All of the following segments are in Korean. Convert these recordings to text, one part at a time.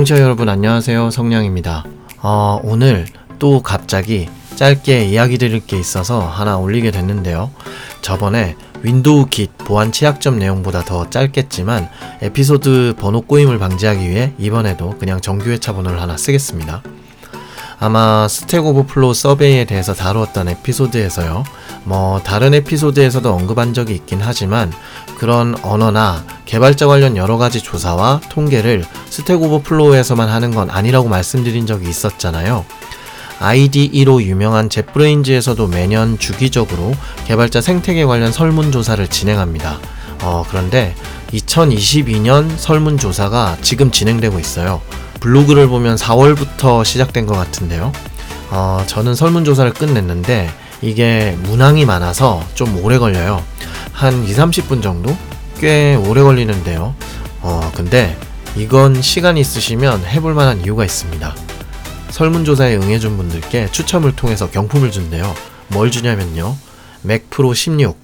청취자 여러분 안녕하세요. 성량입니다. 어, 오늘 또 갑자기 짧게 이야기 드릴 게 있어서 하나 올리게 됐는데요. 저번에 윈도우 Git 보안 취약점 내용보다 더 짧겠지만 에피소드 번호 꼬임을 방지하기 위해 이번에도 그냥 정규 회차 번호를 하나 쓰겠습니다 아마 Stack Overflow survey에 대해서 다루었던 에피소드에서요. 뭐 다른 에피소드에서도 언급한 적이 있긴 하지만 그런 언어나 개발자 관련 여러 가지 조사와 통계를 스택 오버플로우에서만 하는 건 아니라고 말씀드린 적이 있었잖아요. IDE로 유명한 젯브레인즈에서도 매년 주기적으로 개발자 생태계 관련 설문조사를 진행합니다. 어, 그런데 2022년 설문조사가 지금 진행되고 있어요. 블로그를 보면 4월부터 시작된 것 같은데요. 어, 저는 설문조사를 끝냈는데 이게 문항이 많아서 좀 오래 걸려요. 한 2, 30분 정도? 꽤 오래 걸리는데요. 어, 근데 이건 시간 있으시면 해볼 만한 이유가 있습니다. 설문조사에 응해준 분들께 추첨을 통해서 경품을 준대요. 뭘 주냐면요. Mac Pro 16,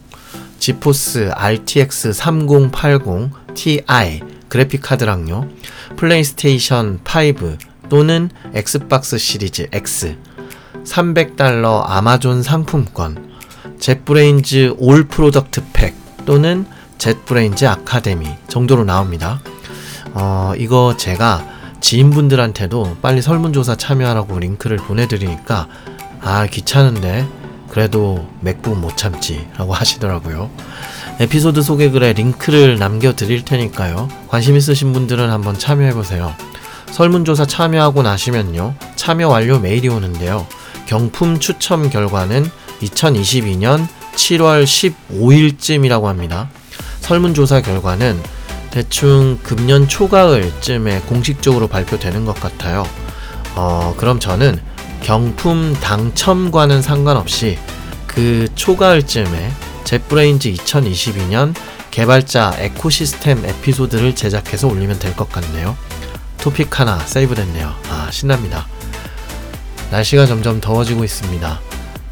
GeForce RTX 3080 Ti 그래픽 카드랑요. 플레이스테이션 5 또는 Xbox Series X 300달러 아마존 상품권 JetBrains All Products Pack 또는 JetBrains Academy 정도로 나옵니다. 어, 이거 제가 지인분들한테도 빨리 설문조사 참여하라고 링크를 보내드리니까 아 귀찮은데 그래도 맥북 못 참지 라고 하시더라고요. 에피소드 소개글에 링크를 남겨드릴 테니까요. 관심 있으신 분들은 한번 참여해보세요. 설문조사 참여하고 나시면요. 참여 완료 메일이 오는데요. 경품 추첨 결과는 2022년 7월 15일쯤이라고 합니다. 설문조사 결과는 대충 금년 초가을쯤에 공식적으로 발표되는 것 같아요. 어, 그럼 저는 경품 당첨과는 상관없이 그 초가을쯤에 젯브레인즈 2022년 개발자 에코시스템 에피소드를 제작해서 올리면 될 것 같네요. 토픽 하나 세이브됐네요. 아, 신납니다. 날씨가 점점 더워지고 있습니다.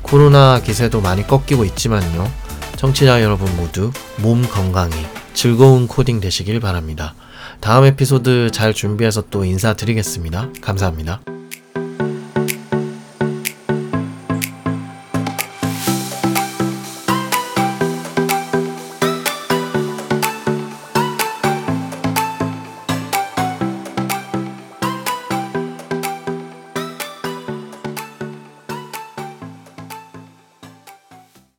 코로나 기세도 많이 꺾이고 있지만요. 청취자 여러분 모두 몸 건강히 즐거운 코딩 되시길 바랍니다. 다음 에피소드 잘 준비해서 또 인사드리겠습니다. 감사합니다.